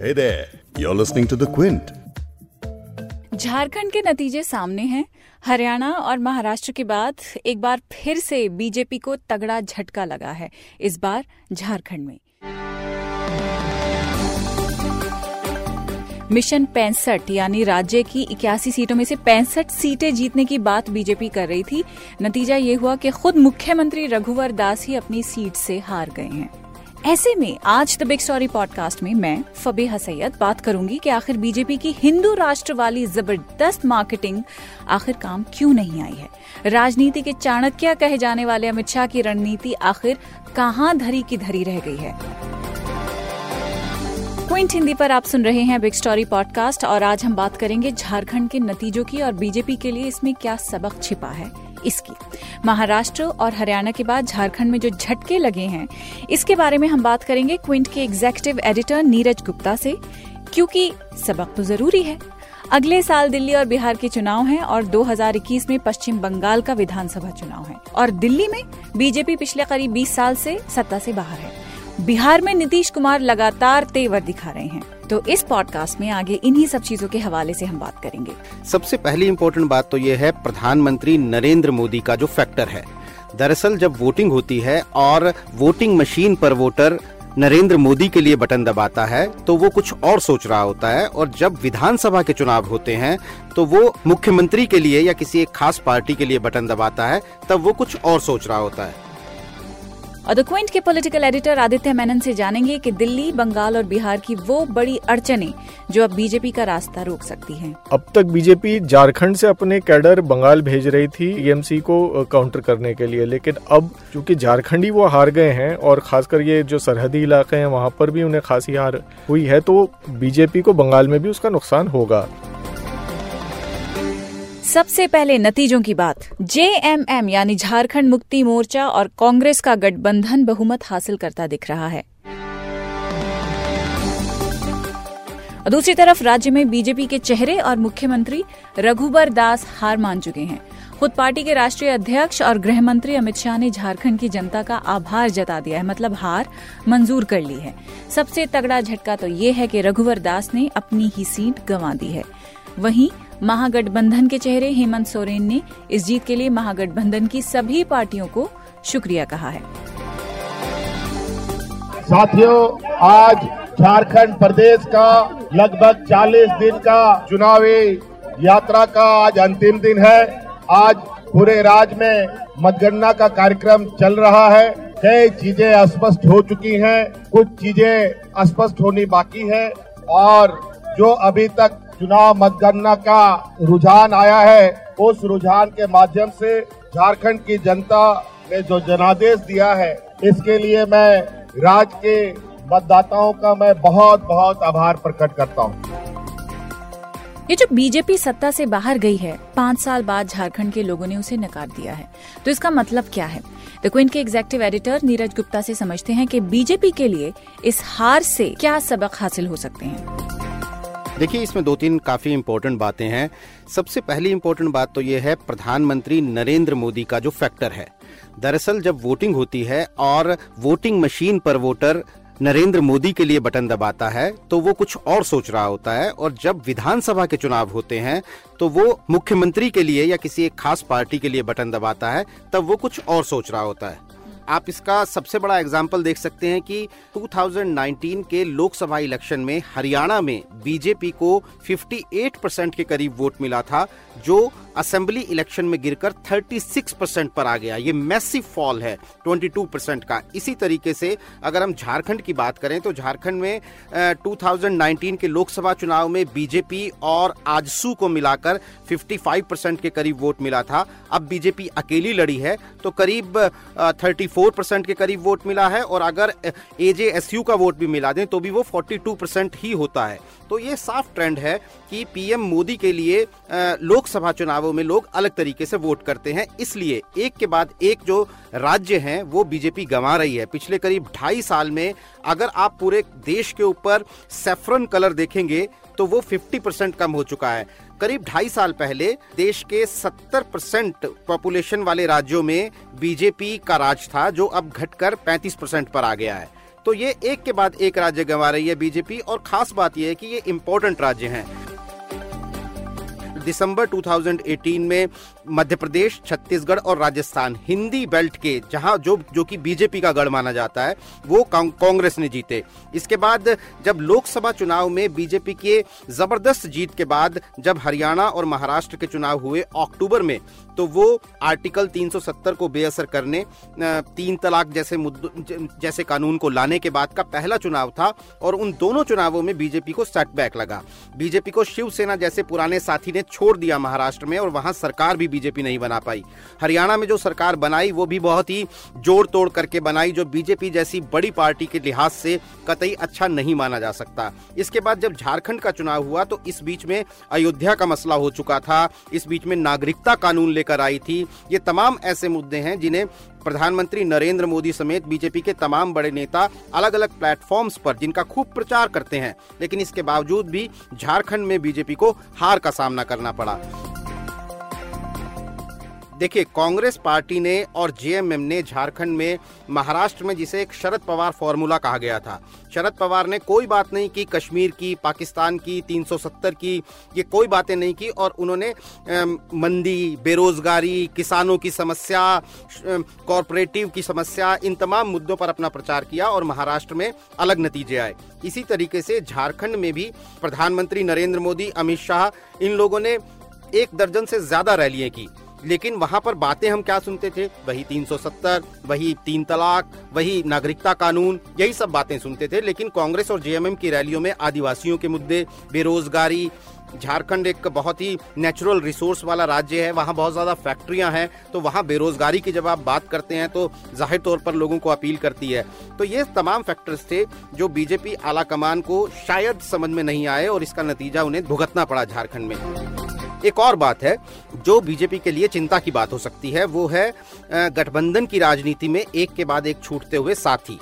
Hey there, you're listening to The Quint. Jharkhand के नतीजे सामने हैं। हरियाणा और महाराष्ट्र के बाद एक बार फिर से बीजेपी को तगड़ा झटका लगा है इस बार झारखंड में। मिशन पैंसठ यानी राज्य की इक्यासी सीटों में से पैंसठ सीटें जीतने की बात बीजेपी कर रही थी। नतीजा ये हुआ कि खुद मुख्यमंत्री रघुवर दास ही अपनी सीट से हार गए हैं। ऐसे में आज द बिग स्टोरी पॉडकास्ट में मैं, फबीहा सैयद, बात करूँगी कि आखिर बीजेपी की हिंदू राष्ट्र वाली ज़बरदस्त मार्केटिंग आखिर काम क्यों नहीं आई है? राजनीति के चाणक्य कहे जाने वाले अमित शाह की रणनीति आखिर कहाँ धरी की धरी रह गई है? क्विंट हिंदी पर आप सुन रहे हैं बिग स्टोरी पॉडकास्ट और आज हम बात करेंगे झारखंड के नतीजों की और बीजेपी के लिए इसमें क्या सबक छिपा है? इसकी। महाराष्ट्र और हरियाणा के बाद झारखंड में जो झटके लगे हैं, इसके बारे में हम बात करेंगे क्विंट के एग्जेक्टिव एडिटर नीरज गुप्ता से, क्योंकि सबक तो ज़रूरी है। अगले साल दिल्ली और बिहार के चुनाव हैं और 2021 में पश्चिम बंगाल का विधानसभा चुनाव है। और दिल्ली में बीजेपी पिछले करीब 20 साल से सत्ता से बाहर है। बिहार में नीतीश कुमार लगातार तेवर दिखा रहे हैं। तो इस पॉडकास्ट में आगे इन्हीं सब चीज़ों के हवाले से हम बात करेंगे। सबसे पहली इम्पोर्टेंट बात तो ये है, प्रधानमंत्री नरेंद्र मोदी का जो फैक्टर है। दरअसल जब वोटिंग होती है और वोटिंग मशीन पर वोटर नरेंद्र मोदी के लिए बटन दबाता है तो वो कुछ और सोच रहा होता है और जब विधानसभा के चुनाव होते हैं तो वो मुख्यमंत्री के लिए या किसी एक खास पार्टी के लिए बटन दबाता है, तब वो कुछ और सोच रहा होता है। और द क्विंट के पॉलिटिकल एडिटर आदित्य मेनन से जानेंगे कि दिल्ली, बंगाल और बिहार की वो बड़ी अड़चने जो अब बीजेपी का रास्ता रोक सकती हैं। अब तक बीजेपी झारखंड से अपने कैडर बंगाल भेज रही थी ईएमसी को काउंटर करने के लिए, लेकिन अब चूँकि झारखंडी वो हार गए हैं और खासकर ये जो सरहदी इलाके हैं, वहाँ पर भी उन्हें खासी हार हुई है तो बीजेपी को बंगाल में भी उसका नुकसान होगा सबसे पहले नतीजों की बात। जेएमएम यानी झारखंड मुक्ति मोर्चा और कांग्रेस का गठबंधन बहुमत हासिल करता दिख रहा है। दूसरी तरफ़ राज्य में बीजेपी के चेहरे और मुख्यमंत्री रघुबर दास हार मान चुके हैं। खुद पार्टी के राष्ट्रीय अध्यक्ष और गृह मंत्री अमित शाह ने झारखंड की जनता का आभार जता दिया है मतलब हार मंजूर कर ली है। सबसे तगड़ा झटका तो ये है कि रघुवर दास ने अपनी ही सीट गंवा दी है। वहीं महागठबंधन के चेहरे हेमंत सोरेन ने इस जीत के लिए महागठबंधन की सभी पार्टियों को शुक्रिया कहा है। साथियों, आज झारखंड प्रदेश का लगभग 40 दिन का चुनावी यात्रा का आज अंतिम दिन है। आज पूरे राज्य में मतगणना का कार्यक्रम चल रहा है। कई चीज़ें स्पष्ट हो चुकी हैं, कुछ चीज़ें स्पष्ट होनी बाकी है और जो अभी तक चुनाव मतगणना का रुझान आया है। उस रुझान के माध्यम से झारखंड की जनता ने जो जनादेश दिया है, इसके लिए मैं राज्य के मतदाताओं का मैं बहुत बहुत आभार प्रकट करता हूँ। ये जो बीजेपी सत्ता से बाहर गई है, पाँच साल बाद झारखंड के लोगों ने उसे नकार दिया है। तो इसका मतलब क्या है? द क्विंट के एग्जेक्टिव एडिटर नीरज गुप्ता से समझते हैं कि बीजेपी के लिए इस हार से क्या सबक हासिल हो सकते हैं। देखिए, इसमें दो तीन काफ़ी इम्पोर्टेंट बातें हैं। सबसे पहली इम्पोर्टेंट बात तो ये है, प्रधानमंत्री नरेंद्र मोदी का जो फैक्टर है। दरअसल जब वोटिंग होती है और वोटिंग मशीन पर वोटर नरेंद्र मोदी के लिए बटन दबाता है तो वो कुछ और सोच रहा होता है और जब विधानसभा के चुनाव होते हैं तो वो मुख्यमंत्री के लिए या किसी एक खास पार्टी के लिए बटन दबाता है, तब वो कुछ और सोच रहा होता है। आप इसका सबसे बड़ा एग्ज़ाम्पल देख सकते हैं कि 2019 के लोकसभा इलेक्शन में हरियाणा में बीजेपी को 58 परसेंट के करीब वोट मिला था जो असेंबली इलेक्शन में गिरकर 36 परसेंट पर आ गया। ये मैसिव फॉल है 22 परसेंट का। इसी तरीके से अगर हम झारखंड की बात करें तो झारखंड में uh, 2019 के लोकसभा चुनाव में बीजेपी और आजसू को मिलाकर 55 परसेंट के करीब वोट मिला था। अब बीजेपी अकेली लड़ी है तो करीब थर्टी फोर परसेंट के करीब वोट मिला है और अगर ए जे एस यू का वोट भी मिला दें तो भी वो 42 परसेंट ही होता है। तो ये साफ़ ट्रेंड है कि पीएम मोदी के लिए लोकसभा चुनावों में लोग अलग तरीके से वोट करते हैं। इसलिए एक के बाद एक जो राज्य हैं, वो बीजेपी गंवा रही है। पिछले करीब ढाई साल में अगर आप पूरे देश के ऊपर सेफ्रन कलर देखेंगे तो वो 50 परसेंट कम हो चुका है। करीब ढाई साल पहले देश के 70 परसेंट पॉपुलेशन वाले राज्यों में बीजेपी का राज था, जो अब घटकर 35 परसेंट पर आ गया है। तो ये एक के बाद एक राज्य गंवा रही है बीजेपी, और खास बात यह है कि ये इम्पोर्टेंट राज्य हैं। दिसंबर 2018 में मध्य प्रदेश, छत्तीसगढ़ और राजस्थान, हिंदी बेल्ट के, जहाँ जो जो कि बीजेपी का गढ़ माना जाता है, वो कांग्रेस ने जीते। इसके बाद जब लोकसभा चुनाव में बीजेपी के ज़बरदस्त जीत के बाद जब हरियाणा और महाराष्ट्र के चुनाव हुए अक्टूबर में तो वो आर्टिकल 370 को बेअसर करने तीन तलाक जैसे जैसे कानून को लाने के बाद का पहला चुनाव था और उन दोनों चुनावों में बीजेपी को सेटबैक लगा। बीजेपी को शिवसेना जैसे पुराने साथी ने छोड़ दिया महाराष्ट्र में और वहाँ सरकार भी बीजेपी नहीं बना पाई। हरियाणा में जो सरकार बनाई, वो भी बहुत ही जोड़ तोड़ करके बनाई, जो बीजेपी जैसी बड़ी पार्टी के लिहाज से कतई अच्छा नहीं माना जा सकता। इसके बाद जब झारखंड का चुनाव हुआ तो इस बीच में अयोध्या का मसला हो चुका था। इस बीच में नागरिकता कानून लेकर आई थी। ये तमाम ऐसे मुद्दे हैं जिन्हें प्रधानमंत्री नरेंद्र मोदी समेत बीजेपी के तमाम बड़े नेता अलग अलग प्लेटफॉर्म्स पर, जिनका खूब प्रचार करते हैं। लेकिन इसके बावजूद भी झारखंड में बीजेपी को हार का सामना करना पड़ा। देखिए, कांग्रेस पार्टी ने और जेएमएम ने झारखंड में, महाराष्ट्र में जिसे एक शरद पवार फॉर्मूला कहा गया था। शरद पवार ने कोई बात नहीं की, कश्मीर की, पाकिस्तान की 370 की, ये कोई बातें नहीं की और उन्होंने मंदी, बेरोजगारी, किसानों की समस्या कॉरपोरेटिव की समस्या, इन तमाम मुद्दों पर अपना प्रचार किया और महाराष्ट्र में अलग नतीजे आए। इसी तरीके से झारखंड में भी प्रधानमंत्री नरेंद्र मोदी, अमित शाह, इन लोगों ने एक दर्जन से ज़्यादा रैलियाँ की। लेकिन वहाँ पर बातें हम क्या सुनते थे? वही 370, वही तीन तलाक वही नागरिकता कानून यही सब बातें सुनते थे। लेकिन कांग्रेस और जेएमएम की रैलियों में आदिवासियों के मुद्दे बेरोजगारी झारखंड एक बहुत ही नेचुरल रिसोर्स वाला राज्य है वहाँ बहुत ज़्यादा फैक्ट्रियाँ हैं तो वहाँ बेरोजगारी की जब आप बात करते हैं तो ज़ाहिर तौर पर लोगों को अपील करती है। तो ये तमाम फैक्टर्स थे जो बीजेपी आला कमान को शायद समझ में नहीं आए और इसका नतीजा उन्हें भुगतना पड़ा झारखंड में। एक और बात है, जो बीजेपी के लिए चिंता की बात हो सकती है, वो है गठबंधन की राजनीति में एक के बाद एक छूटते हुए साथी,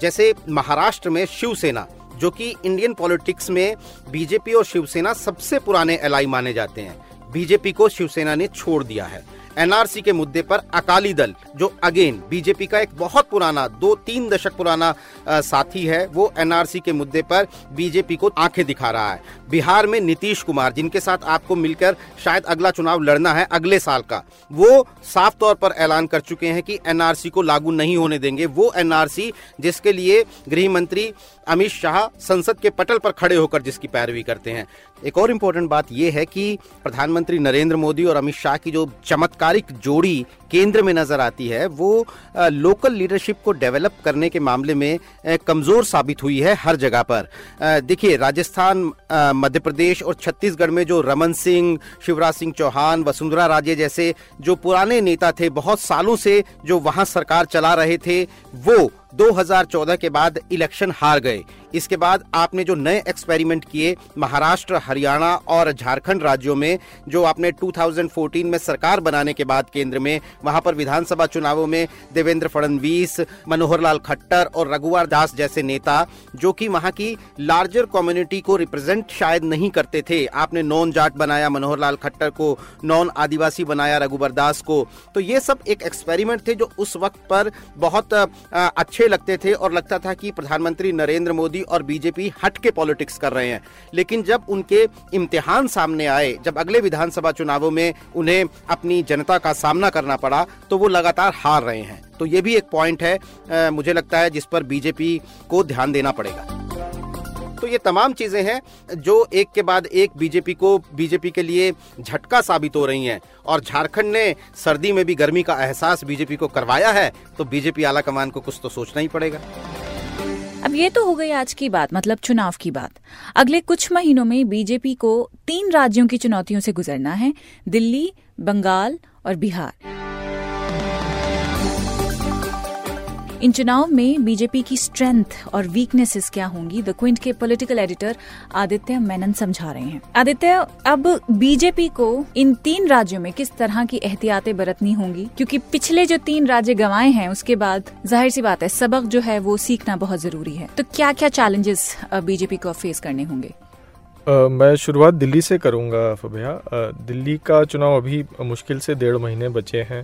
जैसे महाराष्ट्र में शिवसेना, जो कि इंडियन पॉलिटिक्स में बीजेपी और शिवसेना सबसे पुराने एलाई माने जाते हैं। बीजेपी को शिवसेना ने छोड़ दिया है। एनआरसी के मुद्दे पर अकाली दल जो अगेन बीजेपी का एक बहुत पुराना दो तीन दशक पुराना आ, साथी है वो एनआरसी के मुद्दे पर बीजेपी को आँखें दिखा रहा है। बिहार में नीतीश कुमार जिनके साथ आपको मिलकर शायद अगला चुनाव लड़ना है अगले साल का वो साफ़ तौर पर ऐलान कर चुके हैं कि एनआरसी को लागू नहीं होने देंगे। वो एनआरसी जिसके लिए गृह मंत्री अमित शाह संसद के पटल पर खड़े होकर जिसकी पैरवी करते हैं। एक और इम्पोर्टेंट बात यह है कि प्रधानमंत्री नरेंद्र मोदी और अमित शाह की जो चमत्कारिक जोड़ी केंद्र में नज़र आती है। वो लोकल लीडरशिप को डेवलप करने के मामले में कमज़ोर साबित हुई है हर जगह पर। देखिए, राजस्थान मध्य प्रदेश और छत्तीसगढ़ में जो रमन सिंह, शिवराज सिंह चौहान, वसुंधरा राजे जैसे जो पुराने नेता थे, बहुत सालों से जो वहाँ सरकार चला रहे थे, वो 2014 के बाद इलेक्शन हार गए। इसके बाद आपने जो नए एक्सपेरिमेंट किए महाराष्ट्र, हरियाणा और झारखंड राज्यों में, जो आपने 2014 में सरकार बनाने के बाद केंद्र में, वहाँ पर विधानसभा चुनावों में देवेंद्र फडणवीस मनोहर लाल खट्टर और रघुवर दास जैसे नेता, जो कि वहाँ की लार्जर कम्युनिटी को रिप्रेजेंट शायद नहीं करते थे। आपने नॉन जाट बनाया मनोहर लाल खट्टर को, नॉन आदिवासी बनाया, रघुवर दास को। तो ये सब एक एक्सपेरिमेंट थे जो उस वक्त पर बहुत अच्छे लगते थे और लगता था कि प्रधानमंत्री नरेंद्र मोदी मोदी और बीजेपी हट के पॉलिटिक्स कर रहे हैं। लेकिन जब उनके इम्तिहान सामने आए जब अगले विधानसभा चुनावों में उन्हें अपनी जनता का सामना करना पड़ा तो वो लगातार हार रहे हैं। तो ये भी एक पॉइंट है आ, मुझे लगता है जिस पर बीजेपी को ध्यान देना पड़ेगा। तो ये तमाम चीज़ें हैं जो एक के बाद एक बीजेपी को बीजेपी के लिए झटका साबित हो रही हैं। और झारखंड ने सर्दी में भी गर्मी का एहसास बीजेपी को करवाया है तो बीजेपी आला कमान को कुछ तो सोचना ही पड़ेगा। अब ये तो हो गई आज की बात मतलब चुनाव की बात। अगले कुछ महीनों में बीजेपी को तीन राज्यों की चुनौतियों से गुजरना है, दिल्ली, बंगाल और बिहार। इन चुनाव में बीजेपी की स्ट्रेंथ और वीकनेसेस क्या होंगी? द क्विंट के पॉलिटिकल एडिटर आदित्य मेनन समझा रहे हैं। आदित्य अब बीजेपी को इन तीन राज्यों में किस तरह की एहतियातें बरतनी होंगी? क्योंकि पिछले जो तीन राज्य गंवाए हैं उसके बाद ज़ाहिर सी बात है सबक जो है वो सीखना बहुत ज़रूरी है। तो क्या क्या चैलेंजेस बीजेपी को फेस करने होंगे? Uh, मैं शुरुआत दिल्ली से करूँगा फबिया uh, दिल्ली का चुनाव अभी मुश्किल से डेढ़ महीने बचे हैं।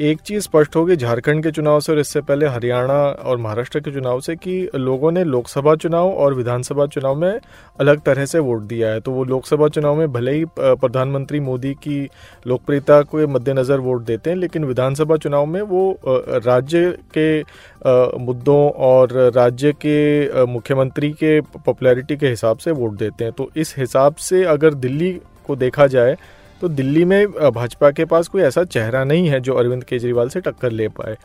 एक चीज़ स्पष्ट होगी झारखंड के चुनाव से और इससे पहले हरियाणा और महाराष्ट्र के चुनाव से कि लोगों ने लोकसभा चुनाव और विधानसभा चुनाव में अलग तरह से वोट दिया है। तो वो लोकसभा चुनाव में भले ही प्रधानमंत्री मोदी की लोकप्रियता को मद्देनजर वोट देते हैं, लेकिन विधानसभा चुनाव में वो राज्य के मुद्दों और राज्य के मुख्यमंत्री के पॉपुलैरिटी के हिसाब से वोट देते हैं। तो इस हिसाब से अगर दिल्ली को देखा जाए तो दिल्ली में भाजपा के पास कोई ऐसा चेहरा नहीं है जो अरविंद केजरीवाल से टक्कर ले पाए।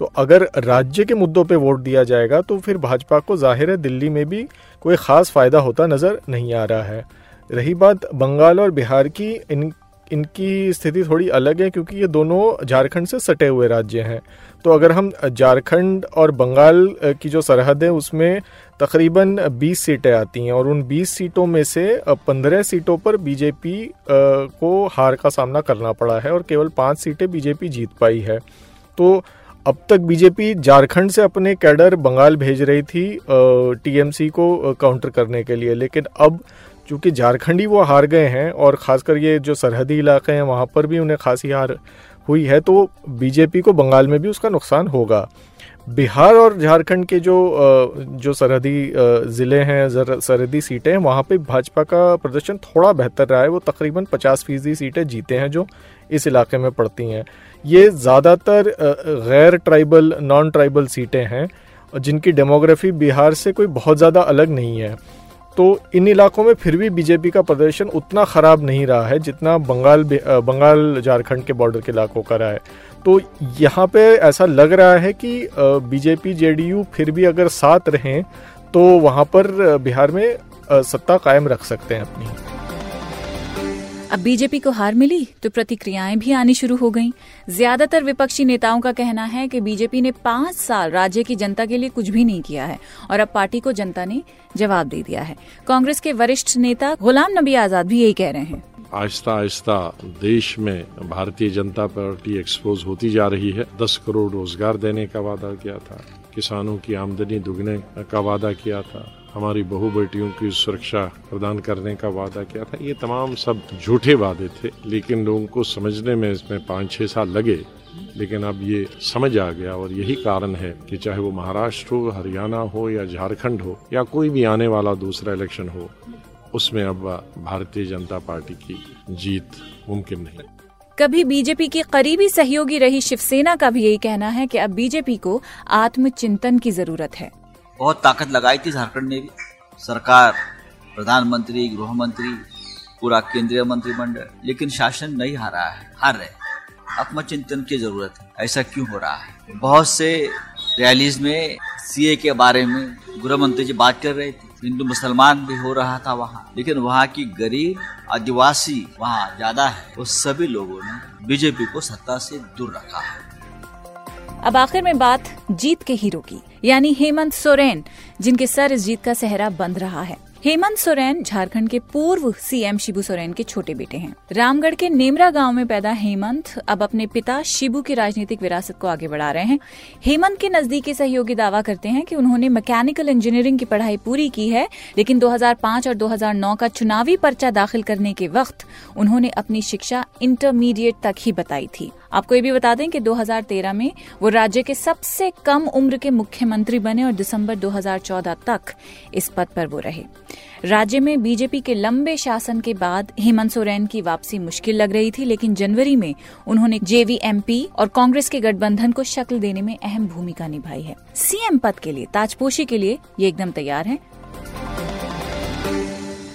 तो अगर राज्य के मुद्दों पे वोट दिया जाएगा तो फिर भाजपा को ज़ाहिर है दिल्ली में भी कोई खास फ़ायदा होता नज़र नहीं आ रहा है। रही बात बंगाल और बिहार की, इन इनकी स्थिति थोड़ी अलग है क्योंकि ये दोनों झारखंड से सटे हुए राज्य हैं। तो अगर हम झारखंड और बंगाल की जो सरहद है, उसमें तकरीबन 20 सीटें आती हैं और उन 20 सीटों में से 15 सीटों पर बीजेपी को हार का सामना करना पड़ा है और केवल पाँच सीटें बीजेपी जीत पाई है। तो अब तक बीजेपी झारखंड से अपने कैडर बंगाल भेज रही थी टीएमसी को काउंटर करने के लिए, लेकिन अब चूँकि झारखंडी वो हार गए हैं और खासकर ये जो सरहदी इलाके हैं, वहाँ पर भी उन्हें खासी हार हुई है तो बीजेपी को बंगाल में भी उसका नुकसान होगा। बिहार और झारखंड के जो जो सरहदी ज़िले हैं सरहदी सीटें हैं, वहाँ पे भाजपा का प्रदर्शन थोड़ा बेहतर रहा है। वो तकरीबन 50 फ़ीसदी सीटें जीते हैं जो इस इलाके में पड़ती हैं। ये ज़्यादातर गैर ट्राइबल, नॉन ट्राइबल सीटें हैं, जिनकी डेमोग्राफी बिहार से कोई बहुत ज़्यादा अलग नहीं है। तो इन इलाकों में फिर भी बीजेपी का प्रदर्शन उतना खराब नहीं रहा है जितना बंगाल बंगाल, झारखंड के बॉर्डर के इलाकों का रहा है। तो यहाँ पे ऐसा लग रहा है कि बीजेपी, जेडीयू फिर भी अगर साथ रहें तो वहाँ पर बिहार में सत्ता कायम रख सकते हैं अपनी। अब बीजेपी को हार मिली तो प्रतिक्रियाएँ भी आनी शुरू हो गईं। ज़्यादातर विपक्षी नेताओं का कहना है कि बीजेपी ने पाँच साल राज्य की जनता के लिए कुछ भी नहीं किया है और अब पार्टी को जनता ने जवाब दे दिया है। कांग्रेस के वरिष्ठ नेता गुलाम नबी आज़ाद भी यही कह रहे हैं। आहिस्ता आहिस्ता देश में भारतीय जनता पार्टी एक्सपोज होती जा रही है। दस करोड़ रोज़गार देने का वादा किया था, किसानों की आमदनी दुगने का वादा किया था। हमारी बहु बेटियों की सुरक्षा प्रदान करने का वादा किया था। ये तमाम सब झूठे वादे थे, लेकिन लोगों को समझने में इसमें पाँच छः साल लगे, लेकिन अब ये समझ आ गया और यही कारण है कि चाहे वो महाराष्ट्र हो, हरियाणा हो या झारखंड हो, या कोई भी आने वाला दूसरा इलेक्शन हो, उसमें अब भारतीय जनता पार्टी की जीत मुमकिन नहीं। कभी बीजेपी की करीबी सहयोगी रही शिवसेना का भी यही कहना है कि अब बीजेपी को आत्मचिंतन की ज़रूरत है। बहुत ताकत लगाई थी झारखंड ने भी। सरकार, प्रधानमंत्री गृह मंत्री पूरा केंद्रीय मंत्रिमंडल, लेकिन शासन नहीं हारा है, हार रहे आत्मचिंतन की ज़रूरत है, ऐसा क्यों हो रहा है? बहुत से रैलीज में सीए के बारे में गृह मंत्री जी बात कर रहे थे। हिंदू मुसलमान भी हो रहा था वहाँ, लेकिन वहाँ की गरीब, आदिवासी वहाँ ज़्यादा है। वो सभी लोगों ने बीजेपी को सत्ता से दूर रखा है। अब आखिर में बात जीत के हीरो की, यानी हेमंत सोरेन, जिनके सर इस जीत का सहरा बंद रहा है। हेमंत सोरेन झारखंड के पूर्व सीएम शिबू सोरेन के छोटे बेटे हैं। रामगढ़ के नेमरा गाँव में पैदा हेमंत अब अपने पिता शिबू की राजनीतिक विरासत को आगे बढ़ा रहे हैं। हेमंत के नजदीकी सहयोगी दावा करते हैं कि उन्होंने मैकेनिकल इंजीनियरिंग की पढ़ाई पूरी की है, लेकिन 2005 और 2009 का चुनावी पर्चा दाखिल करने के वक्त उन्होंने अपनी शिक्षा इंटरमीडिएट तक ही बताई थी। आपको ये भी बता दें कि 2013 में वो राज्य के सबसे कम उम्र के मुख्यमंत्री बने और दिसंबर 2014 तक इस पद पर वो रहे। राज्य में बीजेपी के लंबे शासन के बाद हेमंत सोरेन की वापसी मुश्किल लग रही थी, लेकिन जनवरी में उन्होंने जेवीएमपी और कांग्रेस के गठबंधन को शक्ल देने में अहम भूमिका निभाई है। सीएम पद के लिए, ताजपोशी के लिए ये एकदम तैयार है।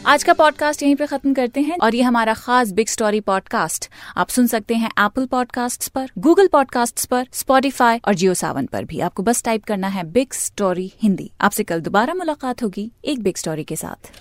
आज का पॉडकास्ट यहीं पे खत्म करते हैं और ये हमारा खास बिग स्टोरी पॉडकास्ट आप सुन सकते हैं एप्पल पॉडकास्ट पर गूगल पॉडकास्ट पर स्पॉटीफाई और जियो सावन पर भी। आपको बस टाइप करना है बिग स्टोरी हिंदी आपसे कल दोबारा मुलाकात होगी एक बिग स्टोरी के साथ।